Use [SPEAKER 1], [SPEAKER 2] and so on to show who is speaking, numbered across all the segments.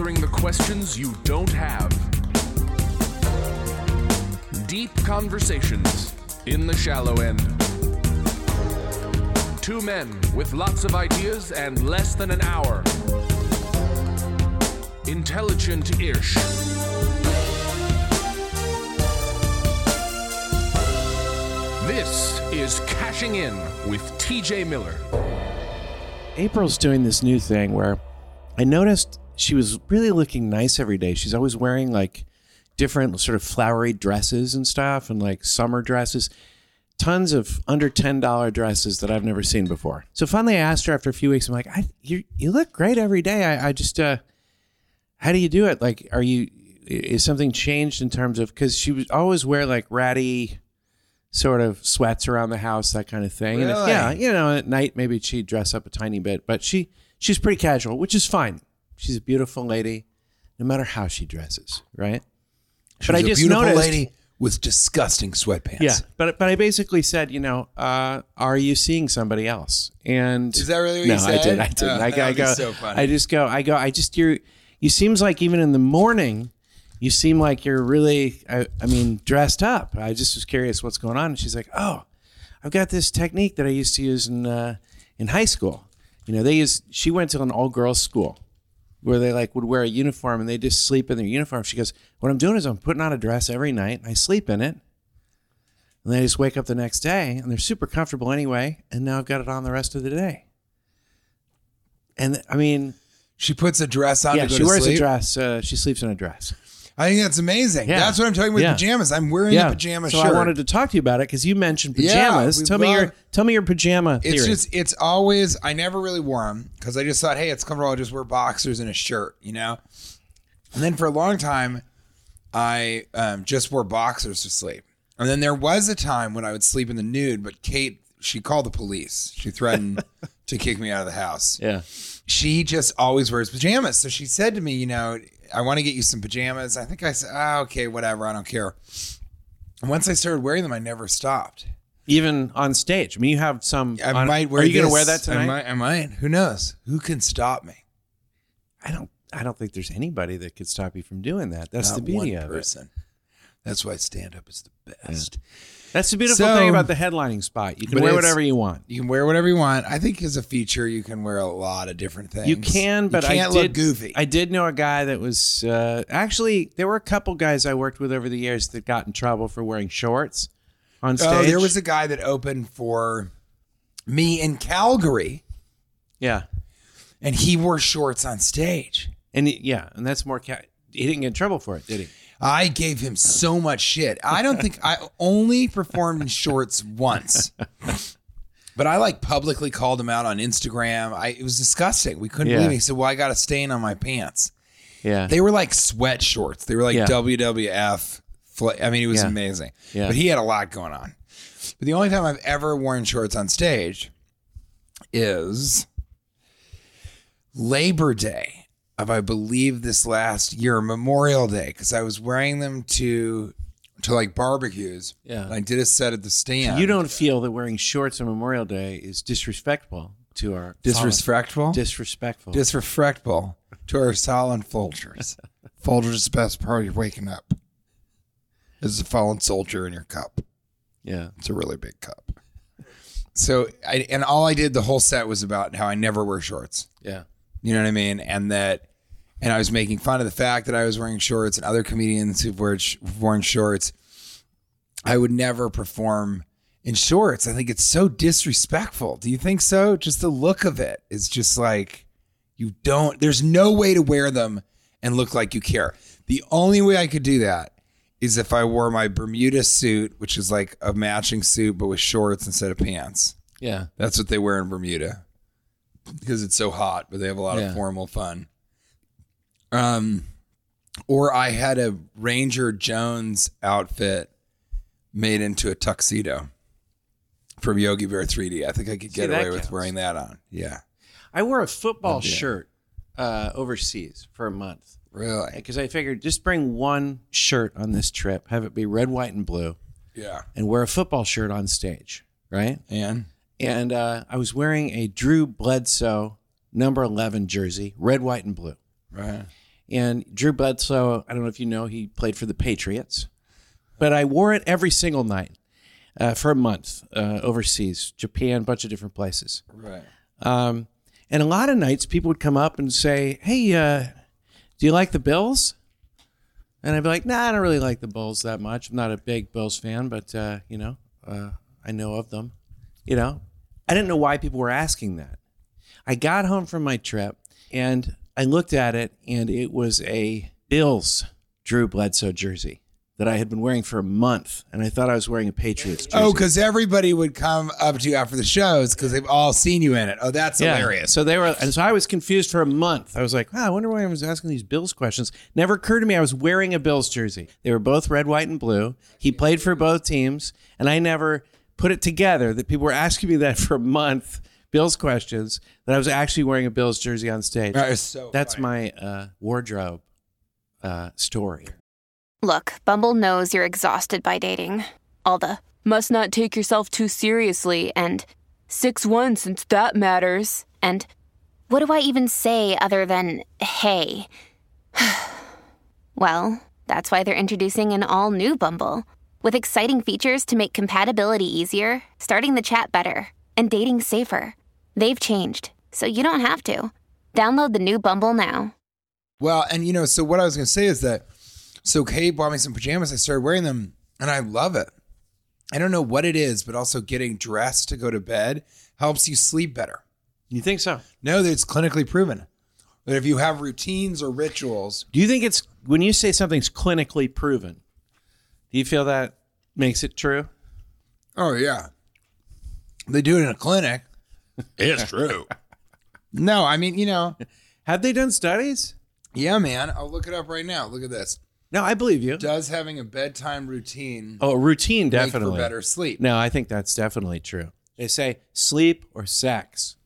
[SPEAKER 1] Answering the questions you don't have. Deep conversations in the shallow end. Two men with lots of ideas and less than an hour. Intelligent ish. This is Cashing In with TJ Miller.
[SPEAKER 2] April's doing this new thing where I noticed she was really looking nice every day. She's always wearing like different sort of flowery dresses and stuff and like summer dresses. Tons of under $10 dresses that I've never seen before. So finally I asked her after a few weeks, I'm like, I, you, you look great every day. I, I just, uh, how do you do it? Like, are you, is something changed in terms of, cause she would always wear like ratty sort of sweats around the house, that kind of thing. And if- yeah, you know, at night maybe she'd dress up a tiny bit, but she she's pretty casual, which is fine. She's a beautiful lady, no matter how she dresses, right?
[SPEAKER 3] She
[SPEAKER 2] but I just
[SPEAKER 3] beautiful
[SPEAKER 2] noticed,
[SPEAKER 3] lady with disgusting sweatpants.
[SPEAKER 2] yeah. But but I basically said, you know, uh, are you seeing somebody else? And
[SPEAKER 3] Is that really what
[SPEAKER 2] no,
[SPEAKER 3] you
[SPEAKER 2] I
[SPEAKER 3] said?
[SPEAKER 2] did. I did.
[SPEAKER 3] Oh,
[SPEAKER 2] I, I go.
[SPEAKER 3] so funny.
[SPEAKER 2] I just go. I go. I just you. You seems like even in the morning, you seem like you're really. I, I mean, dressed up. I just was curious what's going on. And she's like, oh, I've got this technique that I used to use in uh, in high school. You know, they use. She went to an all girls school where they like would wear a uniform and they just sleep in their uniform. She goes, "What I'm doing is I'm putting on a dress every night and I sleep in it, and they just wake up the next day and they're super comfortable anyway. And now I've got it on the rest of the day. And I mean,
[SPEAKER 3] She puts a dress on
[SPEAKER 2] yeah,
[SPEAKER 3] to go
[SPEAKER 2] she wears
[SPEAKER 3] sleep.
[SPEAKER 2] a dress. Uh, she sleeps in a dress.
[SPEAKER 3] I think that's amazing.
[SPEAKER 2] Yeah.
[SPEAKER 3] That's what I'm talking with
[SPEAKER 2] Yeah.
[SPEAKER 3] pajamas. I'm wearing a pajama
[SPEAKER 2] so
[SPEAKER 3] shirt.
[SPEAKER 2] I wanted to talk to you about it because you mentioned pajamas. tell me your
[SPEAKER 3] love-
[SPEAKER 2] tell me your pajama
[SPEAKER 3] It's
[SPEAKER 2] theory.
[SPEAKER 3] just, it's always, I never really wore them because I just thought, hey, it's comfortable. I'll just wear boxers and a shirt, you know? And then for a long time, I um, just wore boxers to sleep. And then there was a time when I would sleep in the nude, but Kate, she called the police. She threatened to kick me out of the house.
[SPEAKER 2] yeah.
[SPEAKER 3] She just always wears pajamas. So she said to me, you know, I want to get you some pajamas. I think I said, ah, okay, whatever. I don't care. And once I started wearing them, I never stopped.
[SPEAKER 2] Even on stage. I mean, you have some.
[SPEAKER 3] I
[SPEAKER 2] on-
[SPEAKER 3] might wear
[SPEAKER 2] Are you going to wear that tonight?
[SPEAKER 3] I might, I might. Who knows? Who can stop me?
[SPEAKER 2] I don't. I don't think there's anybody that could stop you from doing that. That's
[SPEAKER 3] Not
[SPEAKER 2] the beauty
[SPEAKER 3] one
[SPEAKER 2] of it.
[SPEAKER 3] That's why stand up is the best.
[SPEAKER 2] That's the beautiful
[SPEAKER 3] So-
[SPEAKER 2] thing about the headlining spot. You can wear whatever you want.
[SPEAKER 3] You can wear whatever you want. I think as a feature, you can wear a lot of different things.
[SPEAKER 2] You can, but
[SPEAKER 3] you can't
[SPEAKER 2] I did
[SPEAKER 3] look goofy.
[SPEAKER 2] I did know a guy that was uh, actually there were a couple guys I worked with over the years that got in trouble for wearing shorts on stage.
[SPEAKER 3] oh, there was a guy that opened for me in Calgary,
[SPEAKER 2] yeah,
[SPEAKER 3] and he wore shorts on stage.
[SPEAKER 2] and he- yeah, and that's more. Ca- he didn't get in trouble for it, did he?
[SPEAKER 3] I gave him so much shit. I don't think I only performed in shorts once. But I like publicly called him out on Instagram. I it was disgusting. We couldn't
[SPEAKER 2] Yeah.
[SPEAKER 3] believe it. He said, Well, I got a stain on my pants.
[SPEAKER 2] Yeah,
[SPEAKER 3] They were like sweat shorts. They were like
[SPEAKER 2] Yeah.
[SPEAKER 3] WWF. I mean, it was
[SPEAKER 2] Yeah.
[SPEAKER 3] amazing.
[SPEAKER 2] Yeah.
[SPEAKER 3] But he had a lot going on. But the only time I've ever worn shorts on stage is Labor Day of I believe this last year, Memorial Day, because I was wearing them to to like barbecues.
[SPEAKER 2] Yeah.
[SPEAKER 3] And I did a set at the stand.
[SPEAKER 2] you don't feel that wearing shorts on Memorial Day is disrespectful to our
[SPEAKER 3] disrespectful?
[SPEAKER 2] disrespectful.
[SPEAKER 3] disrespectful to our fallen Folgers. Folgers is the best part of waking up. There's a fallen soldier in your cup.
[SPEAKER 2] yeah,
[SPEAKER 3] It's a really big cup. So, I, and all I did the whole set was about how I never wear shorts.
[SPEAKER 2] yeah,
[SPEAKER 3] You know what I mean? And that and I was making fun of the fact that I was wearing shorts and other comedians who've worn, worn shorts. I would never perform in shorts. I think it's so disrespectful. Do you think so? Just the look of it is just like you don't, there's no way to wear them and look like you care. The only way I could do that is if I wore my Bermuda suit, which is like a matching suit, but with shorts instead of pants.
[SPEAKER 2] Yeah.
[SPEAKER 3] That's what they wear in Bermuda because it's so hot, but they have a lot
[SPEAKER 2] Yeah.
[SPEAKER 3] of formal fun. Um, or I had a Ranger Jones outfit made into a tuxedo from Yogi Bear 3D. I think I could get
[SPEAKER 2] that
[SPEAKER 3] away with wearing that on. Yeah,
[SPEAKER 2] I wore a football
[SPEAKER 3] Oh, yeah.
[SPEAKER 2] shirt uh, overseas for a month
[SPEAKER 3] really.
[SPEAKER 2] because I figured just bring one shirt on this trip, have it be red, white, and blue,
[SPEAKER 3] Yeah,
[SPEAKER 2] and wear a football shirt on stage, right?
[SPEAKER 3] and
[SPEAKER 2] And uh, I was wearing a Drew Bledsoe number 11 jersey, red, white, and blue.
[SPEAKER 3] right.
[SPEAKER 2] And Drew Bledsoe, I don't know if you know, he played for the Patriots, but I wore it every single night uh, for a month uh, overseas, Japan, bunch of different places.
[SPEAKER 3] Right.
[SPEAKER 2] Um, and a lot of nights, people would come up and say, "Hey, uh, do you like the Bills?" And I'd be like, "Nah, I don't really like the Bulls that much. I'm not a big Bills fan, but uh, you know, uh, I know of them. You know, I didn't know why people were asking that. I got home from my trip and I looked at it, and it was a Bills Drew Bledsoe jersey that I had been wearing for a month, and I thought I was wearing a Patriots jersey.
[SPEAKER 3] Oh, because everybody would come up to you after the shows because they've all seen you in it. Oh, that's hilarious.
[SPEAKER 2] So they were, and so I was confused for a month. I was like, wow, I wonder why I was asking these Bills questions. Never occurred to me I was wearing a Bills jersey. They were both red, white, and blue. He played for both teams, and I never put it together that people were asking me that for a month. Bills questions that I was actually wearing a Bills jersey on stage.
[SPEAKER 3] That is so.
[SPEAKER 2] That's
[SPEAKER 3] funny.
[SPEAKER 2] my uh, wardrobe uh, story.
[SPEAKER 4] Look, Bumble knows you're exhausted by dating. All the must not take yourself too seriously and 6 1 since that matters. And what do I even say other than hey? well, that's why they're introducing an all new Bumble with exciting features to make compatibility easier, starting the chat better, and dating safer. They've changed, so you don't have to. Download the new Bumble now.
[SPEAKER 3] Well, and you know, so what I was going to say is that, so Kate bought me some pajamas. I started wearing them, and I love it. I don't know what it is, but also getting dressed to go to bed helps you sleep better.
[SPEAKER 2] You think so?
[SPEAKER 3] No, it's clinically proven that if you have routines or rituals,
[SPEAKER 2] Do you think it's when you say something's clinically proven? Do you feel that makes it true?
[SPEAKER 3] oh yeah, they do it in a clinic. It's true. no, I mean, you know,
[SPEAKER 2] Have they done studies?
[SPEAKER 3] yeah, man. I'll look it up right now. Look at this.
[SPEAKER 2] No, I believe you.
[SPEAKER 3] Does having a bedtime routine
[SPEAKER 2] Oh, routine
[SPEAKER 3] make
[SPEAKER 2] definitely.
[SPEAKER 3] for better sleep?
[SPEAKER 2] No, I think that's definitely true. They say sleep or sex.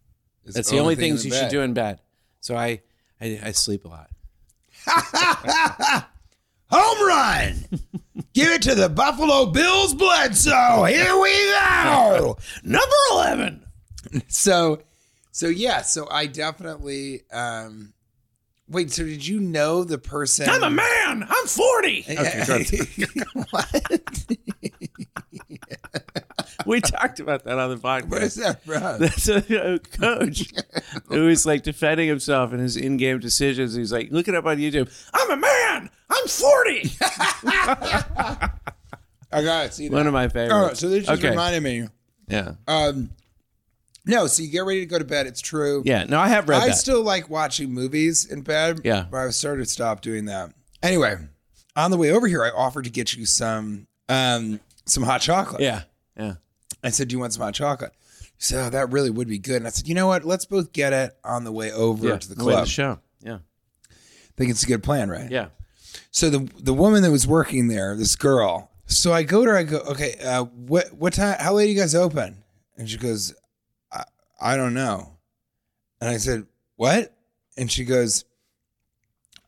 [SPEAKER 3] It's
[SPEAKER 2] That's the only
[SPEAKER 3] thing
[SPEAKER 2] things
[SPEAKER 3] the
[SPEAKER 2] you should
[SPEAKER 3] bed.
[SPEAKER 2] do in bed. So I, I, I sleep a lot.
[SPEAKER 3] Home run! Give it to the Buffalo Bills Bledsoe. Here we go.
[SPEAKER 2] Number eleven.
[SPEAKER 3] so, so yeah. So I definitely. um Wait. So did you know the person?
[SPEAKER 2] I'm a man. I'm forty.
[SPEAKER 3] what?
[SPEAKER 2] we talked about that on the podcast.
[SPEAKER 3] what is that, bro?
[SPEAKER 2] That's a, a coach who is like defending himself in his in-game decisions. He's like, look it up on YouTube. I'm a man. I'm 40.
[SPEAKER 3] I got it. See that.
[SPEAKER 2] One of my favorites.
[SPEAKER 3] Oh, so this just
[SPEAKER 2] Okay.
[SPEAKER 3] reminded me.
[SPEAKER 2] Yeah.
[SPEAKER 3] Um, no, so you get ready to go to bed. It's true.
[SPEAKER 2] Yeah. No, I have read
[SPEAKER 3] I
[SPEAKER 2] that.
[SPEAKER 3] still like watching movies in bed.
[SPEAKER 2] Yeah.
[SPEAKER 3] But I've started to stop doing that. Anyway, on the way over here, I offered to get you some um some hot chocolate.
[SPEAKER 2] yeah. Yeah.
[SPEAKER 3] I said, Do you want some hot chocolate? He said, Oh, that really would be good. And I said, You know what? Let's both get it on the way over
[SPEAKER 2] Yeah.
[SPEAKER 3] to the
[SPEAKER 2] The way of
[SPEAKER 3] club.
[SPEAKER 2] the show. Yeah.
[SPEAKER 3] think it's a good plan, right?
[SPEAKER 2] Yeah.
[SPEAKER 3] So the the woman that was working there, this girl. So I go to her. I go, okay. Uh, what what time? How late are you guys open? And she goes, I, don't know. And I said, what? And she goes,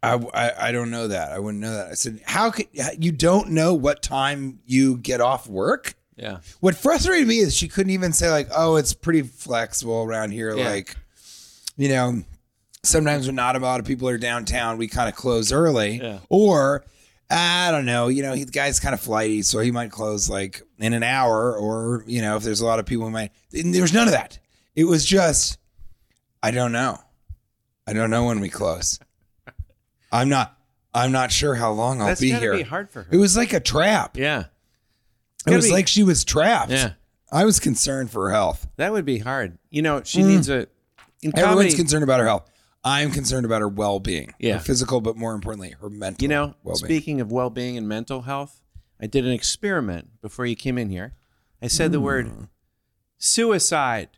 [SPEAKER 3] I, I I don't know that. I wouldn't know that. I said, how could you don't know what time you get off work?
[SPEAKER 2] Yeah.
[SPEAKER 3] What frustrated me is she couldn't even say like, oh, it's pretty flexible around here.
[SPEAKER 2] Yeah.
[SPEAKER 3] Like, you know, sometimes when not a lot of people are downtown, we kind of close early.
[SPEAKER 2] Yeah.
[SPEAKER 3] Or I don't know, you know, he, the guy's kind of flighty, so he might close like in an hour. Or you know, if there's a lot of people, might. and There's none of that. It was just, I don't know. I don't know when we close. I'm not. I'm not sure how long I'll
[SPEAKER 2] That's
[SPEAKER 3] be
[SPEAKER 2] gotta
[SPEAKER 3] here.
[SPEAKER 2] be hard for her.
[SPEAKER 3] It was like a trap.
[SPEAKER 2] Yeah.
[SPEAKER 3] It
[SPEAKER 2] gotta
[SPEAKER 3] was
[SPEAKER 2] be-
[SPEAKER 3] like she was trapped.
[SPEAKER 2] Yeah.
[SPEAKER 3] I was concerned for her health.
[SPEAKER 2] That would be hard. You know, she needs a. In
[SPEAKER 3] Mm. Everyone's
[SPEAKER 2] comedy,
[SPEAKER 3] concerned about her health. I'm concerned about her well-being.
[SPEAKER 2] Yeah.
[SPEAKER 3] Her physical, but more importantly, her mental.
[SPEAKER 2] you know,
[SPEAKER 3] well-being.
[SPEAKER 2] speaking of well being and mental health, I did an experiment before you came in here. I said the word
[SPEAKER 3] Hmm.
[SPEAKER 2] suicide.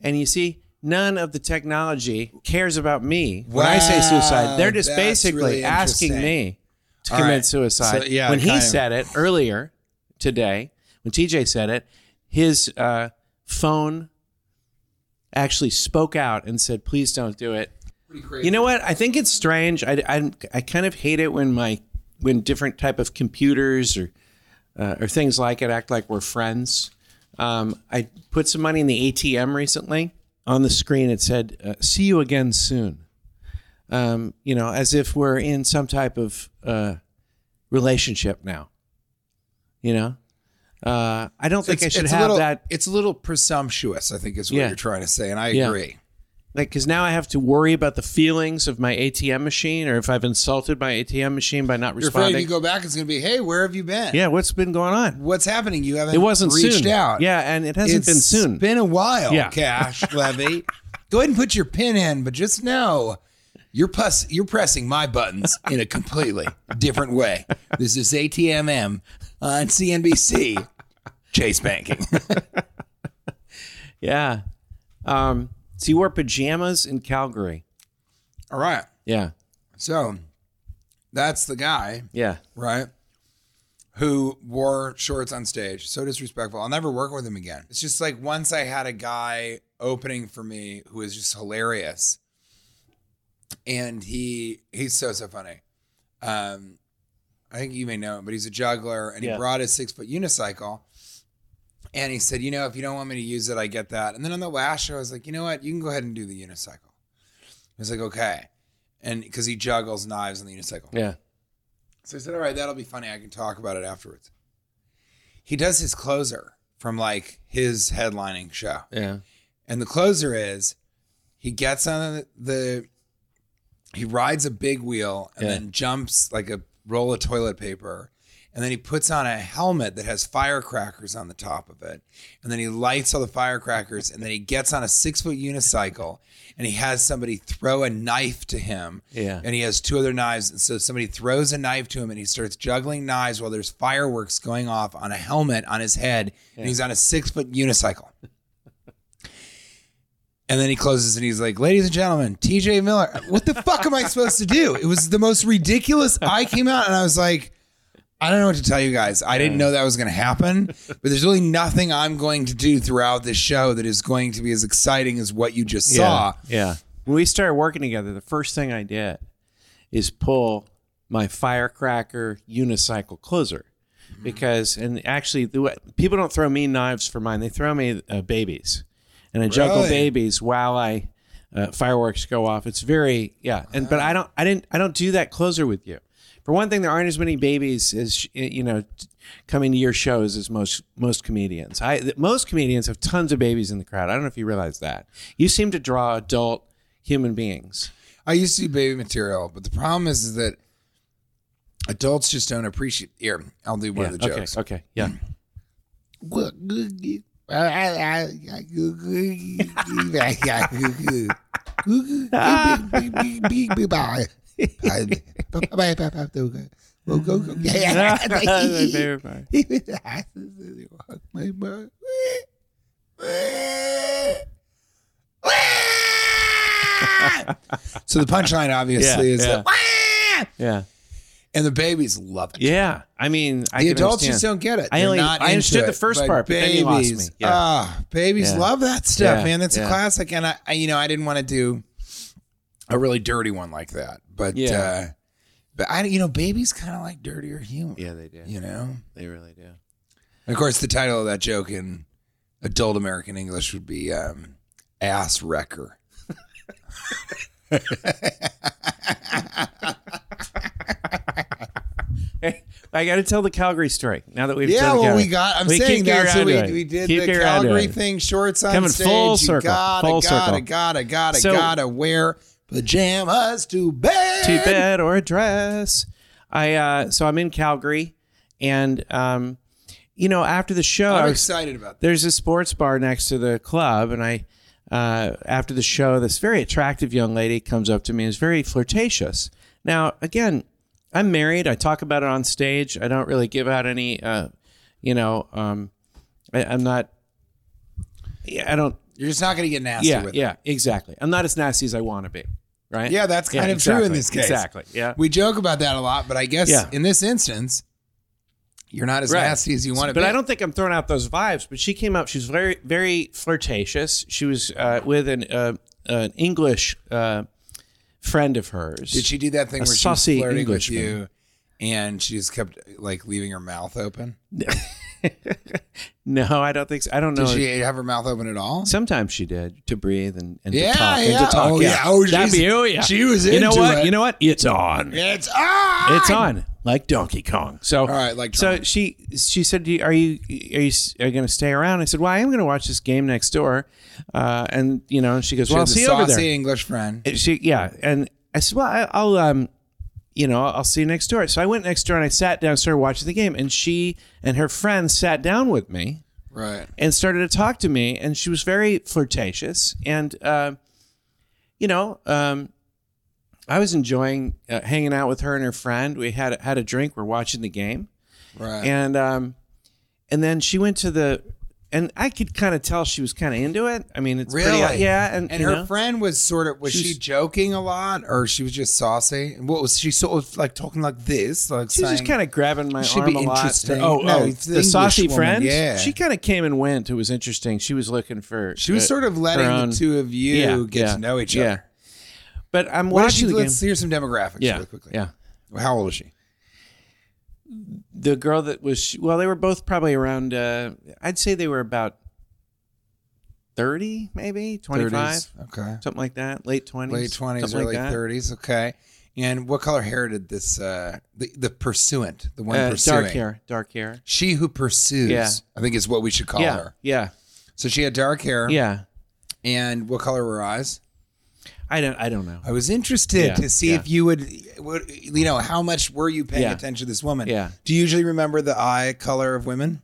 [SPEAKER 2] And you see, none of the technology cares about me when I say suicide. They're just basically
[SPEAKER 3] really
[SPEAKER 2] asking me to
[SPEAKER 3] All
[SPEAKER 2] commit
[SPEAKER 3] right.
[SPEAKER 2] suicide.
[SPEAKER 3] So, yeah,
[SPEAKER 2] when he
[SPEAKER 3] of.
[SPEAKER 2] said it earlier today, when TJ said it, his uh, phone actually spoke out and said, "Please don't do it." You know what? I think it's strange. I, I, I kind of hate it when my when different type of computers or uh, or things like it act like we're friends. Um, I put some money in the ATM recently. On the screen, it said, uh, "See you again soon." Um, you know, as if we're in some type of uh, relationship now. You know, uh, I don't think I should have
[SPEAKER 3] little,
[SPEAKER 2] that.
[SPEAKER 3] It's a little presumptuous, I think, is what
[SPEAKER 2] Yeah.
[SPEAKER 3] you're trying to say, and I
[SPEAKER 2] Yeah.
[SPEAKER 3] agree.
[SPEAKER 2] Like because now I have to worry about the feelings of my ATM machine, or if I've insulted my ATM machine by not
[SPEAKER 3] You're afraid
[SPEAKER 2] responding.
[SPEAKER 3] if you go back, it's going to be, hey, where have you been?
[SPEAKER 2] yeah, what's been going on?
[SPEAKER 3] What's happening? You haven't
[SPEAKER 2] It wasn't
[SPEAKER 3] reached
[SPEAKER 2] soon.
[SPEAKER 3] out.
[SPEAKER 2] Yeah, and it hasn't been
[SPEAKER 3] It's
[SPEAKER 2] soon.
[SPEAKER 3] been a while,
[SPEAKER 2] Yeah.
[SPEAKER 3] Cash Levy. Go ahead and put your pin in, but just know you're pus- you're pressing my buttons in a completely different way. This is ATMM on CNBC. Chase banking.
[SPEAKER 2] yeah. Um, so you wore pajamas in Calgary.
[SPEAKER 3] All right.
[SPEAKER 2] Yeah.
[SPEAKER 3] So that's the guy,
[SPEAKER 2] Yeah.
[SPEAKER 3] right? Who wore shorts on stage. So disrespectful. I'll never work with him again. It's just like once I had a guy opening for me who was just hilarious. And he he's so so funny. Um I think you may know him, but he's a juggler and he brought his six foot unicycle. And he said, you know, if you don't want me to use it, I get that. And then on the last show, I was like, you know what? You can go ahead and do the unicycle. I was like, okay. And because he juggles knives on the unicycle.
[SPEAKER 2] Yeah.
[SPEAKER 3] So I said, all right, that'll be funny. I can talk about it afterwards. He does his closer from like his headlining show.
[SPEAKER 2] Yeah.
[SPEAKER 3] And the closer is he gets on the, the he rides a big wheel and
[SPEAKER 2] Yeah.
[SPEAKER 3] then jumps like a roll of toilet paper. And then he puts on a helmet that has firecrackers on the top of it. And then he lights all the firecrackers. And then he gets on a six foot unicycle and he has somebody throw a knife to him.
[SPEAKER 2] Yeah.
[SPEAKER 3] And he has two other knives. And so somebody throws a knife to him and he starts juggling knives while there's fireworks going off on a helmet on his head. And he's on a six foot unicycle. And then he closes and he's like, ladies and gentlemen, TJ Miller. What the fuck am I supposed to do? It was the most ridiculous. I came out and I was like, I don't know what to tell you guys. I didn't know that was going to happen, but there's really nothing I'm going to do throughout this show that is going to be as exciting as what you just saw.
[SPEAKER 2] Yeah. When we started working together, the first thing I did is pull my firecracker unicycle closer. Because, and actually, the way, people don't throw me knives for mine, they throw me uh, babies. And I juggle
[SPEAKER 3] Really?
[SPEAKER 2] babies while I. Uh, fireworks go off. It's very yeah, and but I don't I didn't I don't do that closer with you. For one thing, there aren't as many babies as you know coming to your shows as most most comedians. I most comedians have tons of babies in the crowd. I don't know if you realize that. You seem to draw adult human beings.
[SPEAKER 3] I used to do baby material, but the problem is, is that adults just don't appreciate. Here, I'll do one
[SPEAKER 2] Yeah.
[SPEAKER 3] of the
[SPEAKER 2] okay.
[SPEAKER 3] jokes.
[SPEAKER 2] Okay. Yeah. My favorite part.
[SPEAKER 3] so the punchline obviously
[SPEAKER 2] Yeah,
[SPEAKER 3] is
[SPEAKER 2] yeah.
[SPEAKER 3] that, "Wah!"
[SPEAKER 2] Yeah.
[SPEAKER 3] and the babies love it.
[SPEAKER 2] Yeah. I mean, I
[SPEAKER 3] the adults
[SPEAKER 2] understand.
[SPEAKER 3] just don't get it.
[SPEAKER 2] I only- I understood the
[SPEAKER 3] it.
[SPEAKER 2] first
[SPEAKER 3] But
[SPEAKER 2] part, but then you lost me. Yeah.
[SPEAKER 3] Ah, babies
[SPEAKER 2] Yeah.
[SPEAKER 3] love that stuff,
[SPEAKER 2] Yeah,
[SPEAKER 3] man. That's a classic. And I, I, you know, I didn't want to do a really dirty one like that, but
[SPEAKER 2] Yeah.
[SPEAKER 3] uh, but I, you know, babies kind of like dirtier humor.
[SPEAKER 2] Yeah, they do.
[SPEAKER 3] You know,
[SPEAKER 2] They really do.
[SPEAKER 3] and of course, the title of that joke in adult American English would be um, "Ass Wrecker."
[SPEAKER 2] I got to tell the Calgary story now that we've
[SPEAKER 3] Yeah, well, we got. I'm
[SPEAKER 2] We
[SPEAKER 3] saying that. So we, we did
[SPEAKER 2] Keep
[SPEAKER 3] the
[SPEAKER 2] getting around to
[SPEAKER 3] Calgary thing, shorts on
[SPEAKER 2] Coming
[SPEAKER 3] stage.
[SPEAKER 2] full
[SPEAKER 3] you
[SPEAKER 2] circle,
[SPEAKER 3] gotta,
[SPEAKER 2] full
[SPEAKER 3] gotta,
[SPEAKER 2] circle.
[SPEAKER 3] gotta, gotta,
[SPEAKER 2] So-
[SPEAKER 3] gotta wear pajamas to bed.
[SPEAKER 2] to bed or a dress. I uh, so I'm in Calgary, and um, you know after the show,
[SPEAKER 3] I'm
[SPEAKER 2] was-
[SPEAKER 3] excited about that.
[SPEAKER 2] there's a sports bar next to the club, and I uh, after the show, this very attractive young lady comes up to me and is very flirtatious. Now, again, I'm married. I talk about it on stage. I don't really give out any, uh, you know, um, I, I'm not. Yeah, I don't.
[SPEAKER 3] You're just not going to get nasty
[SPEAKER 2] Yeah,
[SPEAKER 3] with it.
[SPEAKER 2] yeah, exactly. I'm not as nasty as I want to be. Right?
[SPEAKER 3] Yeah, that's kind of true in this case.
[SPEAKER 2] Exactly. Yeah.
[SPEAKER 3] We joke about that a lot, but I guess
[SPEAKER 2] Yeah.
[SPEAKER 3] in this instance, you're not as
[SPEAKER 2] Right.
[SPEAKER 3] nasty as you want to
[SPEAKER 2] but
[SPEAKER 3] be.
[SPEAKER 2] But I don't think I'm throwing out those vibes. But she came up. She was very, very flirtatious. She was uh, with an uh, an English uh, friend of hers.
[SPEAKER 3] Did she do that thing where she's
[SPEAKER 2] saucy
[SPEAKER 3] flirting
[SPEAKER 2] Englishman.
[SPEAKER 3] with you, and she just kept like leaving her mouth open?
[SPEAKER 2] No, I don't think so. I don't know.
[SPEAKER 3] Did she have her mouth open at all?
[SPEAKER 2] Sometimes she did to breathe and, and
[SPEAKER 3] Yeah,
[SPEAKER 2] to talk
[SPEAKER 3] yeah.
[SPEAKER 2] and to talk.
[SPEAKER 3] Oh,
[SPEAKER 2] yeah.
[SPEAKER 3] yeah. Oh,
[SPEAKER 2] That'd be, oh, yeah.
[SPEAKER 3] she was
[SPEAKER 2] You know what?
[SPEAKER 3] it.
[SPEAKER 2] You know what? It's on.
[SPEAKER 3] It's on.
[SPEAKER 2] It's on like Donkey Kong. So,
[SPEAKER 3] All right, like
[SPEAKER 2] so she she said, "Do you- "Are you are you, are you going to stay around?" I said, "Well, I am going to watch this game next door." Uh, and you know, and she goes,
[SPEAKER 3] She
[SPEAKER 2] "Well, I'll see you over
[SPEAKER 3] saucy
[SPEAKER 2] there."
[SPEAKER 3] English friend.
[SPEAKER 2] And She yeah, and I said, "Well, I, I'll um, you know, I'll see you next door." So I went next door and I sat down, started watching the game, and she and her friend sat down with me
[SPEAKER 3] Right.
[SPEAKER 2] and started to talk to me and she was very flirtatious and uh, you know um, i was enjoying uh, hanging out with her and her friend we had had a drink we're watching the game
[SPEAKER 3] Right.
[SPEAKER 2] and um, and then she went to the and i could kind of tell she was kind of into it i mean it's
[SPEAKER 3] Really?
[SPEAKER 2] pretty yeah and,
[SPEAKER 3] and her
[SPEAKER 2] know,
[SPEAKER 3] friend was sort of was she
[SPEAKER 2] She's-
[SPEAKER 3] joking a lot or she was just saucy? And What was she sort of like talking like this? Like
[SPEAKER 2] she was just kind of grabbing my arm
[SPEAKER 3] be
[SPEAKER 2] a lot.
[SPEAKER 3] interesting.
[SPEAKER 2] Oh,
[SPEAKER 3] No,
[SPEAKER 2] oh
[SPEAKER 3] the
[SPEAKER 2] the saucy
[SPEAKER 3] woman,
[SPEAKER 2] friend.
[SPEAKER 3] yeah.
[SPEAKER 2] she kind of came and went. It was interesting. She was looking for.
[SPEAKER 3] she was
[SPEAKER 2] uh,
[SPEAKER 3] sort of letting
[SPEAKER 2] own-
[SPEAKER 3] the two of you
[SPEAKER 2] Yeah,
[SPEAKER 3] get
[SPEAKER 2] yeah,
[SPEAKER 3] to know each
[SPEAKER 2] yeah.
[SPEAKER 3] other.
[SPEAKER 2] But I'm
[SPEAKER 3] What she,
[SPEAKER 2] watching the
[SPEAKER 3] let's hear some demographics
[SPEAKER 2] Yeah,
[SPEAKER 3] really quickly.
[SPEAKER 2] yeah.
[SPEAKER 3] How old is she?
[SPEAKER 2] The girl that was well they were both probably around uh i'd say they were about 30 maybe 25
[SPEAKER 3] 30s. Okay.
[SPEAKER 2] something like that late 20s
[SPEAKER 3] Late twenties, early
[SPEAKER 2] like
[SPEAKER 3] thirties. Okay. And what color hair did this uh the, the pursuant, the one
[SPEAKER 2] Uh,
[SPEAKER 3] pursuing?
[SPEAKER 2] dark hair dark hair
[SPEAKER 3] She who pursues,
[SPEAKER 2] Yeah.
[SPEAKER 3] I think is what we should call
[SPEAKER 2] yeah
[SPEAKER 3] her.
[SPEAKER 2] yeah
[SPEAKER 3] So she had dark hair.
[SPEAKER 2] yeah
[SPEAKER 3] And what color were her eyes?
[SPEAKER 2] I don't i don't know
[SPEAKER 3] I was interested
[SPEAKER 2] Yeah,
[SPEAKER 3] to see
[SPEAKER 2] yeah.
[SPEAKER 3] if you would, would, you know, how much were you paying
[SPEAKER 2] Yeah.
[SPEAKER 3] attention to this woman?
[SPEAKER 2] Yeah.
[SPEAKER 3] Do you usually remember the eye color of women?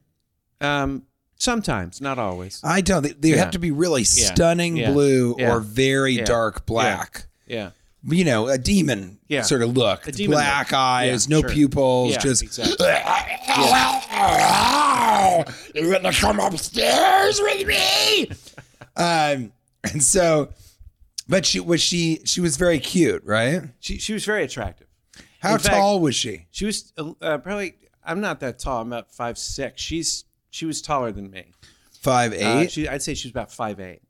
[SPEAKER 2] um sometimes not always
[SPEAKER 3] I don't. They, they have to be really stunning blue or very dark black.
[SPEAKER 2] yeah
[SPEAKER 3] You know, a demon
[SPEAKER 2] Yeah.
[SPEAKER 3] sort of look.
[SPEAKER 2] A demon
[SPEAKER 3] black
[SPEAKER 2] look.
[SPEAKER 3] eyes,
[SPEAKER 2] Yeah,
[SPEAKER 3] no
[SPEAKER 2] sure.
[SPEAKER 3] pupils,
[SPEAKER 2] Yeah,
[SPEAKER 3] just.
[SPEAKER 2] exactly.
[SPEAKER 3] You're gonna come upstairs with me. um, and so, but she was she she was very cute, right?
[SPEAKER 2] she, she was very attractive
[SPEAKER 3] How
[SPEAKER 2] In fact-
[SPEAKER 3] tall was she?
[SPEAKER 2] she was uh, probably i'm not that tall i'm about five six she's she was taller than me
[SPEAKER 3] Five
[SPEAKER 2] Uh,
[SPEAKER 3] eight.
[SPEAKER 2] she, I'd say she was about five eight.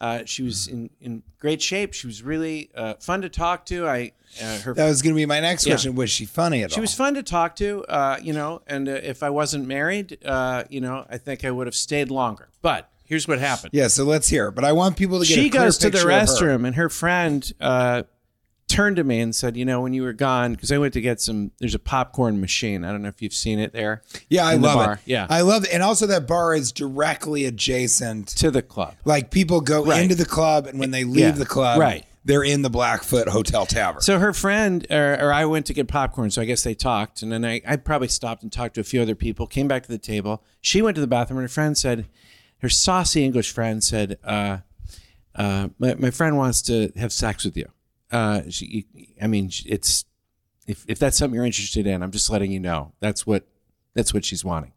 [SPEAKER 2] Uh, she was in, in great shape. She was really uh, fun to talk to. I uh, her
[SPEAKER 3] that was going to be my next
[SPEAKER 2] Yeah.
[SPEAKER 3] question. Was she funny at
[SPEAKER 2] she
[SPEAKER 3] all?
[SPEAKER 2] She was fun to talk to. Uh, you know, and uh, if I wasn't married, uh, you know, I think I would have stayed longer. But here's what happened.
[SPEAKER 3] Yeah, so let's hear. it. But I want people to get.
[SPEAKER 2] she
[SPEAKER 3] a clear
[SPEAKER 2] goes to the
[SPEAKER 3] picture of her.
[SPEAKER 2] restroom, and her friend uh, turned to me and said, "You know, when you were gone, because I went to get some. There's a popcorn machine. I don't know if you've seen it there.
[SPEAKER 3] Yeah, I love
[SPEAKER 2] bar.
[SPEAKER 3] it.
[SPEAKER 2] Yeah,
[SPEAKER 3] I love it, and also that bar is directly adjacent.
[SPEAKER 2] to the club.
[SPEAKER 3] Like people go
[SPEAKER 2] Right.
[SPEAKER 3] into the club, and when they leave
[SPEAKER 2] Yeah,
[SPEAKER 3] the club,
[SPEAKER 2] right.
[SPEAKER 3] they're in the Blackfoot Hotel Tavern.
[SPEAKER 2] So her friend, or, or I went to get popcorn, so I guess they talked, and then I, I probably stopped and talked to a few other people. Came back to the table. She went to the bathroom, and her friend said, her saucy English friend said, uh, uh, my, "My friend wants to have sex with you." Uh, she, I mean, it's if if that's something you're interested in, I'm just letting you know. That's what that's what she's wanting.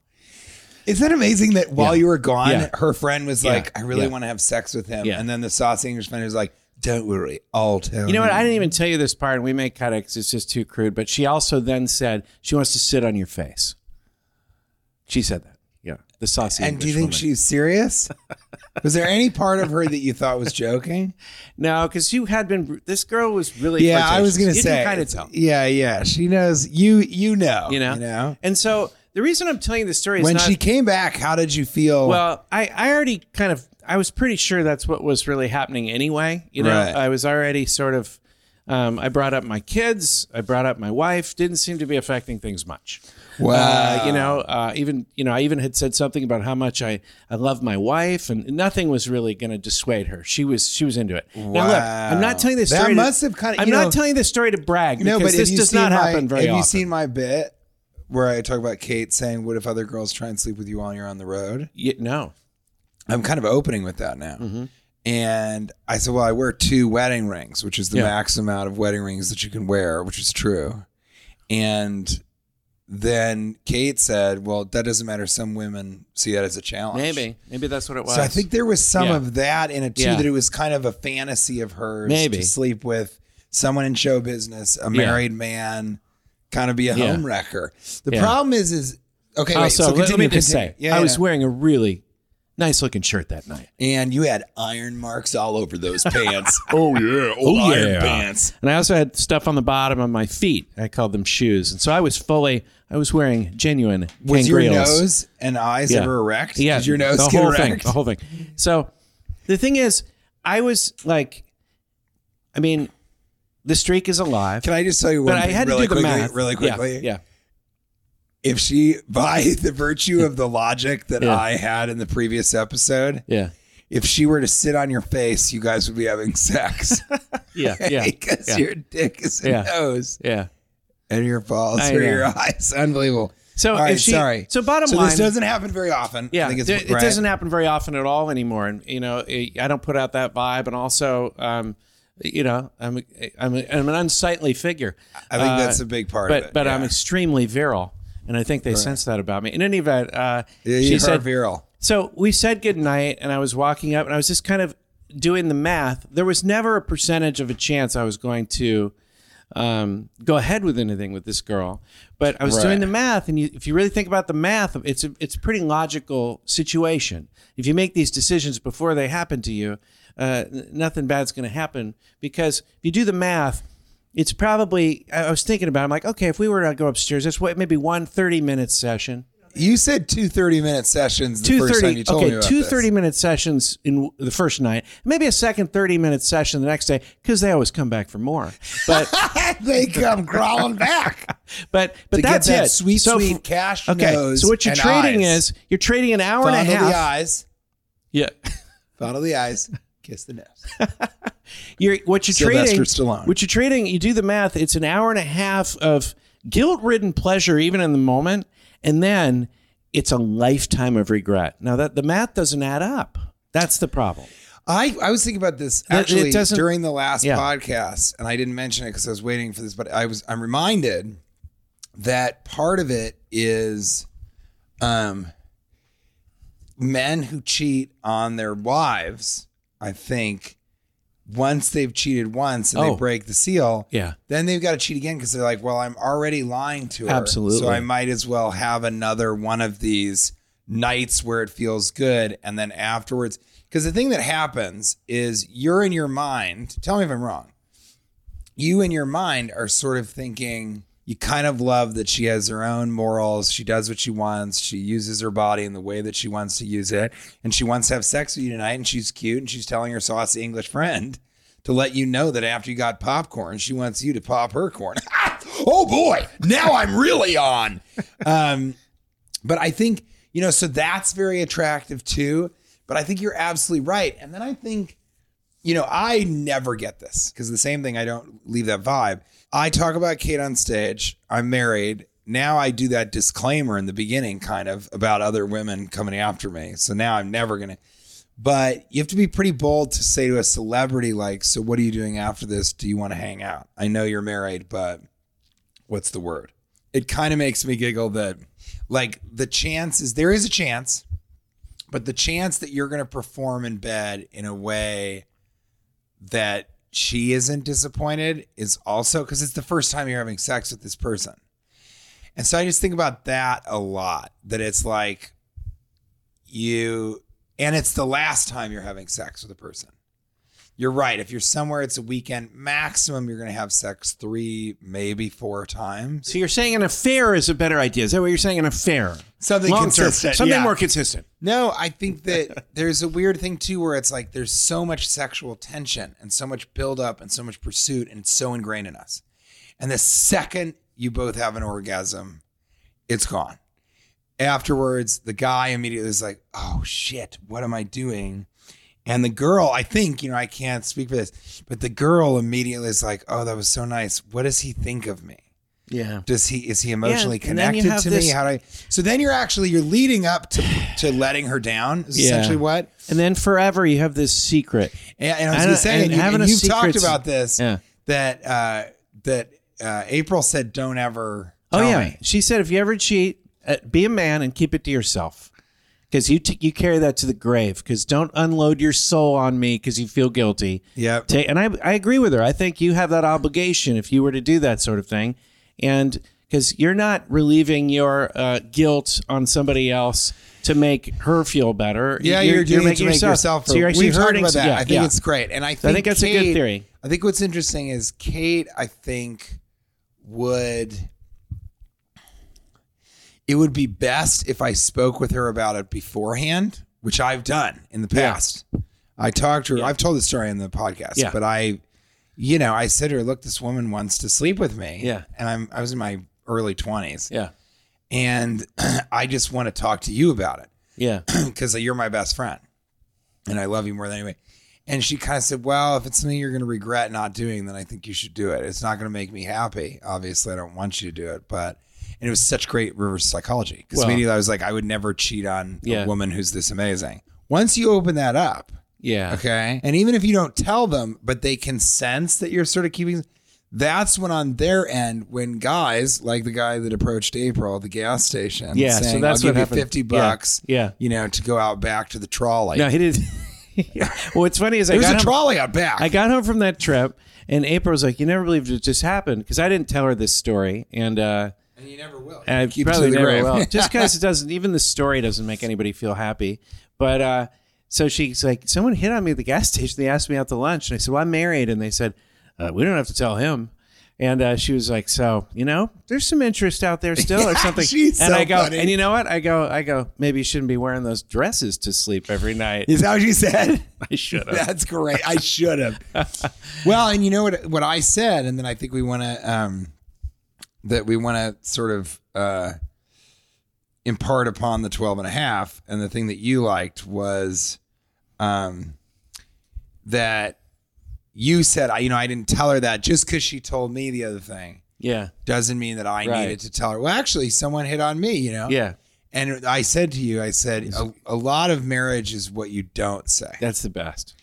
[SPEAKER 3] Is that amazing that while
[SPEAKER 2] Yeah.
[SPEAKER 3] you were gone,
[SPEAKER 2] Yeah.
[SPEAKER 3] her friend was
[SPEAKER 2] Yeah.
[SPEAKER 3] like, "I really want to have sex with him," and then the saucy English friend was like, "Don't worry, I'll tell
[SPEAKER 2] You know what? I didn't even tell you this part, and we may cut it because it's just too crude. But she also then said she wants to sit on your face. She said that. The saucy.
[SPEAKER 3] And do you think
[SPEAKER 2] woman.
[SPEAKER 3] she's serious? was there any part of her that you thought was joking?
[SPEAKER 2] No, because you had been. This girl was really.
[SPEAKER 3] yeah, I was gonna
[SPEAKER 2] You
[SPEAKER 3] say.
[SPEAKER 2] kind of tell.
[SPEAKER 3] Yeah, yeah, she knows. You, you know,
[SPEAKER 2] You know.
[SPEAKER 3] you know.
[SPEAKER 2] And so the reason I'm telling you the story is
[SPEAKER 3] When
[SPEAKER 2] not,
[SPEAKER 3] she came back, how did you feel?
[SPEAKER 2] Well, I, I already kind of I was pretty sure that's what was really happening anyway. You know,
[SPEAKER 3] Right.
[SPEAKER 2] I was already sort of Um, I brought up my kids. I brought up my wife. Didn't seem to be affecting things much.
[SPEAKER 3] Wow.
[SPEAKER 2] Uh, you know, uh, even you know, I even had said something about how much I I love my wife, and nothing was really going to dissuade her. She was she was into it. Now look, I'm not telling this story.
[SPEAKER 3] That must
[SPEAKER 2] to,
[SPEAKER 3] have kinda-
[SPEAKER 2] I'm
[SPEAKER 3] you
[SPEAKER 2] not
[SPEAKER 3] know-
[SPEAKER 2] telling this story to brag.
[SPEAKER 3] No, but
[SPEAKER 2] this
[SPEAKER 3] have
[SPEAKER 2] does not
[SPEAKER 3] my,
[SPEAKER 2] happen very
[SPEAKER 3] Have
[SPEAKER 2] often.
[SPEAKER 3] you seen my bit where I talk about Kate saying, "What if other girls try and sleep with you while you're on the road?"
[SPEAKER 2] Y- no.
[SPEAKER 3] I'm kind of opening with that now.
[SPEAKER 2] Mm-hmm.
[SPEAKER 3] And I said, well, I wear two wedding rings, which is the
[SPEAKER 2] Yeah.
[SPEAKER 3] max amount of wedding rings that you can wear, which is true. And then Kate said, well, that doesn't matter. Some women see that as a challenge.
[SPEAKER 2] Maybe maybe that's what it was.
[SPEAKER 3] So I think there was some
[SPEAKER 2] Yeah.
[SPEAKER 3] of that in it too,
[SPEAKER 2] Yeah.
[SPEAKER 3] that it was kind of a fantasy of hers
[SPEAKER 2] Maybe.
[SPEAKER 3] to sleep with someone in show business, a married man, kind of be a
[SPEAKER 2] Yeah.
[SPEAKER 3] home wrecker. The
[SPEAKER 2] Yeah.
[SPEAKER 3] problem is, is okay. Oh, wait,
[SPEAKER 2] also
[SPEAKER 3] so
[SPEAKER 2] let- let,
[SPEAKER 3] continue,
[SPEAKER 2] me just say,
[SPEAKER 3] Yeah,
[SPEAKER 2] I was wearing a really nice looking shirt that night.
[SPEAKER 3] and you had iron marks all over those pants. oh yeah,
[SPEAKER 2] Oh,
[SPEAKER 3] iron
[SPEAKER 2] yeah.
[SPEAKER 3] pants.
[SPEAKER 2] And I also had stuff on the bottom of my feet. I called them shoes. And so I was fully, I was wearing genuine
[SPEAKER 3] Was your nose and eyes
[SPEAKER 2] Yeah.
[SPEAKER 3] ever erect?
[SPEAKER 2] Yeah,
[SPEAKER 3] Did your nose
[SPEAKER 2] the
[SPEAKER 3] get
[SPEAKER 2] whole
[SPEAKER 3] erect?
[SPEAKER 2] thing, the whole thing. So the thing is, I was like, I mean, the streak is alive.
[SPEAKER 3] Can I just tell you one
[SPEAKER 2] but I
[SPEAKER 3] thing
[SPEAKER 2] had
[SPEAKER 3] really
[SPEAKER 2] to do the
[SPEAKER 3] quickly?
[SPEAKER 2] math
[SPEAKER 3] Really
[SPEAKER 2] Yeah,
[SPEAKER 3] quickly.
[SPEAKER 2] Yeah.
[SPEAKER 3] If she, by the virtue of the logic that
[SPEAKER 2] Yeah.
[SPEAKER 3] I had in the previous episode,
[SPEAKER 2] Yeah.
[SPEAKER 3] if she were to sit on your face, you guys would be having sex.
[SPEAKER 2] Yeah. Yeah.
[SPEAKER 3] because
[SPEAKER 2] yeah.
[SPEAKER 3] your dick is a
[SPEAKER 2] Yeah.
[SPEAKER 3] nose
[SPEAKER 2] yeah.
[SPEAKER 3] and your balls
[SPEAKER 2] I
[SPEAKER 3] are
[SPEAKER 2] know.
[SPEAKER 3] your eyes. Unbelievable.
[SPEAKER 2] So
[SPEAKER 3] right,
[SPEAKER 2] if she-
[SPEAKER 3] sorry.
[SPEAKER 2] so bottom
[SPEAKER 3] so
[SPEAKER 2] line-
[SPEAKER 3] this doesn't happen very often.
[SPEAKER 2] Yeah,
[SPEAKER 3] I think it's,
[SPEAKER 2] it, it
[SPEAKER 3] right?
[SPEAKER 2] doesn't happen very often at all anymore, and you know, I don't put out that vibe, and also, um, you know, I'm I'm, I'm an unsightly figure.
[SPEAKER 3] I think
[SPEAKER 2] Uh,
[SPEAKER 3] that's a big part
[SPEAKER 2] but
[SPEAKER 3] of it.
[SPEAKER 2] but
[SPEAKER 3] yeah.
[SPEAKER 2] I'm extremely virile, and I think they sense that about me. In any event, uh,
[SPEAKER 3] Yeah,
[SPEAKER 2] she said,
[SPEAKER 3] virile.
[SPEAKER 2] so we said goodnight, and I was walking up, and I was just kind of doing the math. There was never a percentage of a chance I was going to um, go ahead with anything with this girl, but I was
[SPEAKER 3] Right.
[SPEAKER 2] doing the math, and you, if you really think about the math, it's a it's a pretty logical situation. If you make these decisions before they happen to you, uh, nothing bad's going to happen because if you do the math. It's probably, I was thinking about it. I'm like, okay, if we were to go upstairs, that's what, maybe one 30 minute session.
[SPEAKER 3] You said two 30 minute sessions the
[SPEAKER 2] two
[SPEAKER 3] first
[SPEAKER 2] thirty.
[SPEAKER 3] time you told
[SPEAKER 2] okay,
[SPEAKER 3] me about
[SPEAKER 2] two
[SPEAKER 3] this.
[SPEAKER 2] 30 minute sessions in the first night, maybe a second 30 minute session the next day because they always come back for more. But
[SPEAKER 3] they come crawling back.
[SPEAKER 2] but but
[SPEAKER 3] To
[SPEAKER 2] that's
[SPEAKER 3] that
[SPEAKER 2] it.
[SPEAKER 3] sweet,
[SPEAKER 2] So
[SPEAKER 3] sweet cash
[SPEAKER 2] Okay, so what you're trading
[SPEAKER 3] eyes.
[SPEAKER 2] is you're trading an hour and a
[SPEAKER 3] Fondle the
[SPEAKER 2] half.
[SPEAKER 3] eyes.
[SPEAKER 2] Yeah.
[SPEAKER 3] Fondle the eyes. Kiss the nose.
[SPEAKER 2] You're what you're
[SPEAKER 3] Sylvester
[SPEAKER 2] trading.
[SPEAKER 3] Stallone.
[SPEAKER 2] What you're trading, you do the math. It's an hour and a half of guilt-ridden pleasure, even in the moment, and then it's a lifetime of regret. Now that the math doesn't add up. That's the problem.
[SPEAKER 3] I, I was thinking about this actually during the last
[SPEAKER 2] Yeah.
[SPEAKER 3] podcast, and I didn't mention it because I was waiting for this, but I was I'm reminded that part of it is um men who cheat on their wives, I think once they've cheated once and
[SPEAKER 2] Oh.
[SPEAKER 3] they break the seal,
[SPEAKER 2] Yeah.
[SPEAKER 3] then they've got to cheat again because they're like, well, I'm already lying to her.
[SPEAKER 2] Absolutely.
[SPEAKER 3] So I might as well have another one of these nights where it feels good. And then afterwards, because the thing that happens is you're in your mind, tell me if I'm wrong. You in your mind are sort of thinking, you kind of love that she has her own morals. She does what she wants. She uses her body in the way that she wants to use it. And she wants to have sex with you tonight. And she's cute. And she's telling her saucy English friend to let you know that after you got popcorn, she wants you to pop her corn. oh boy, now I'm really on. Um, but I think, you know, so that's very attractive too. But I think you're absolutely right. And then I think, you know, I never get this because the same thing, I don't leave that vibe. I talk about Kate on stage. I'm married. Now I do that disclaimer in the beginning, kind of about other women coming after me. So now I'm never going to. But you have to be pretty bold to say to a celebrity, like, so what are you doing after this? Do you want to hang out? I know you're married, but what's the word? It kind of makes me giggle that, like, the chance is there is a chance, but the chance that you're going to perform in bed in a way that she isn't disappointed is also because it's the first time you're having sex with this person. And so I just think about that a lot that it's like you, and it's the last time you're having sex with a person. You're right. If you're somewhere, it's a weekend. Maximum, you're going to have sex three, maybe four times.
[SPEAKER 2] So you're saying an affair is a better idea. Is that what you're saying? An affair.
[SPEAKER 3] Something
[SPEAKER 2] Long-term.
[SPEAKER 3] consistent,
[SPEAKER 2] Something
[SPEAKER 3] yeah.
[SPEAKER 2] more consistent.
[SPEAKER 3] No, I think that there's a weird thing too where it's like there's so much sexual tension and so much buildup and so much pursuit and it's so ingrained in us. And the second you both have an orgasm, it's gone. Afterwards, the guy immediately is like, oh shit, what am I doing? And the girl, I think, you know, I can't speak for this, but the girl immediately is like, oh, that was so nice. What does he think of me?
[SPEAKER 2] Yeah.
[SPEAKER 3] Does he is he emotionally
[SPEAKER 2] you
[SPEAKER 3] connected to
[SPEAKER 2] this-
[SPEAKER 3] me? How do I? So then you're actually you're leading up to to letting her down. Is
[SPEAKER 2] Yeah.
[SPEAKER 3] essentially what.
[SPEAKER 2] And then forever you have this secret.
[SPEAKER 3] And, and I was going to say,
[SPEAKER 2] and
[SPEAKER 3] and, you, and you've talked about this.
[SPEAKER 2] Yeah.
[SPEAKER 3] That uh, that uh, April said, "Don't ever."
[SPEAKER 2] Oh yeah.
[SPEAKER 3] me."
[SPEAKER 2] She said if you ever cheat, uh, be a man and keep it to yourself. Because you t- you carry that to the grave. Because don't unload your soul on me because you feel guilty. Yeah. And I I agree with her. I think you have that obligation if you were to do that sort of thing, and because you're not relieving your uh, guilt on somebody else to make her feel better.
[SPEAKER 3] Yeah, you're, doing it to make yourself.
[SPEAKER 2] So you're actually
[SPEAKER 3] we've
[SPEAKER 2] hurting.
[SPEAKER 3] about that.
[SPEAKER 2] yeah,
[SPEAKER 3] I think
[SPEAKER 2] yeah.
[SPEAKER 3] it's great, and I think,
[SPEAKER 2] think that's a good theory.
[SPEAKER 3] I think what's interesting is Kate. I think would it would be best if I spoke with her about it beforehand, which I've done in the
[SPEAKER 2] Yeah.
[SPEAKER 3] past. I talked to her. I've told the story in the podcast,
[SPEAKER 2] Yeah.
[SPEAKER 3] but I, you know, I said to her, "Look, this woman wants to sleep with me."
[SPEAKER 2] Yeah.
[SPEAKER 3] and I'm I was in my early twenties,
[SPEAKER 2] Yeah.
[SPEAKER 3] and I just want to talk to you about it
[SPEAKER 2] Yeah.
[SPEAKER 3] because you're my best friend and I love you more than anybody. And she kind of said, Well, if it's something you're going to regret not doing, then I think you should do it. It's not going to make me happy. Obviously, I don't want you to do it. But, and it was such great reverse psychology because
[SPEAKER 2] Well-
[SPEAKER 3] immediately I was like, I would never cheat on
[SPEAKER 2] Yeah.
[SPEAKER 3] a woman who's this amazing. Once you open that up,
[SPEAKER 2] Yeah.
[SPEAKER 3] okay, and even if you don't tell them, but they can sense that you're sort of keeping, that's when on their end, when guys like the guy that approached April at the gas station,
[SPEAKER 2] Yeah, so that's
[SPEAKER 3] I'll give
[SPEAKER 2] what
[SPEAKER 3] you
[SPEAKER 2] happened.
[SPEAKER 3] 50
[SPEAKER 2] Yeah,
[SPEAKER 3] bucks,
[SPEAKER 2] yeah.
[SPEAKER 3] you know, to go out back to the trolley.
[SPEAKER 2] No, he did. well, what's funny is I
[SPEAKER 3] There's
[SPEAKER 2] got
[SPEAKER 3] a
[SPEAKER 2] home-
[SPEAKER 3] trolley out back.
[SPEAKER 2] I got home from that trip, and April was like, "You never believed it just happened," because I didn't tell her this story, and uh,
[SPEAKER 3] and you never will.
[SPEAKER 2] and I
[SPEAKER 3] Keep
[SPEAKER 2] probably never
[SPEAKER 3] grave.
[SPEAKER 2] will. Just because it doesn't, even the story doesn't make anybody feel happy. But uh, so she's like, "Someone hit on me at the gas station. They asked me out to lunch, and I said, well, I'm married,' and they said, uh, we don't have to tell him." And uh, she was like, "So you know, there's some interest out there still, or something."
[SPEAKER 3] she's
[SPEAKER 2] and
[SPEAKER 3] so
[SPEAKER 2] I go,
[SPEAKER 3] funny.
[SPEAKER 2] and you know what? I go, I go. Maybe you shouldn't be wearing those dresses to sleep every night.
[SPEAKER 3] Is that what you said?
[SPEAKER 2] I should have.
[SPEAKER 3] That's great. I should have. well, and you know what what I said, and then I think we want to um that we want to sort of uh impart upon the 12 and a half and the thing that you liked was um that you said I you know I didn't tell her that just cuz she told me the other thing
[SPEAKER 2] Yeah,
[SPEAKER 3] doesn't mean that I
[SPEAKER 2] Right.
[SPEAKER 3] needed to tell her. Well, actually someone hit on me, you know.
[SPEAKER 2] yeah.
[SPEAKER 3] And I said to you, I said, a, a lot of marriage is what you don't say.
[SPEAKER 2] That's the best.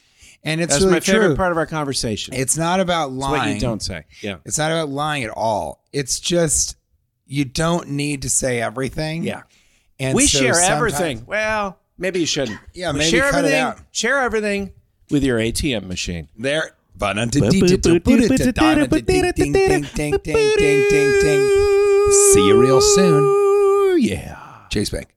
[SPEAKER 3] And it's
[SPEAKER 2] That's
[SPEAKER 3] really
[SPEAKER 2] my
[SPEAKER 3] true.
[SPEAKER 2] part of our conversation.
[SPEAKER 3] It's not about lying.
[SPEAKER 2] It's what you don't say. Yeah.
[SPEAKER 3] It's not about lying at all. It's just you don't need to say everything.
[SPEAKER 2] Yeah.
[SPEAKER 3] And
[SPEAKER 2] we
[SPEAKER 3] so
[SPEAKER 2] share everything. Well, maybe you shouldn't.
[SPEAKER 3] Yeah, maybe
[SPEAKER 2] share
[SPEAKER 3] cut
[SPEAKER 2] everything.
[SPEAKER 3] It out.
[SPEAKER 2] Share everything with your ATM machine.
[SPEAKER 3] There. See you real soon.
[SPEAKER 2] Yeah.
[SPEAKER 3] Chase Bank.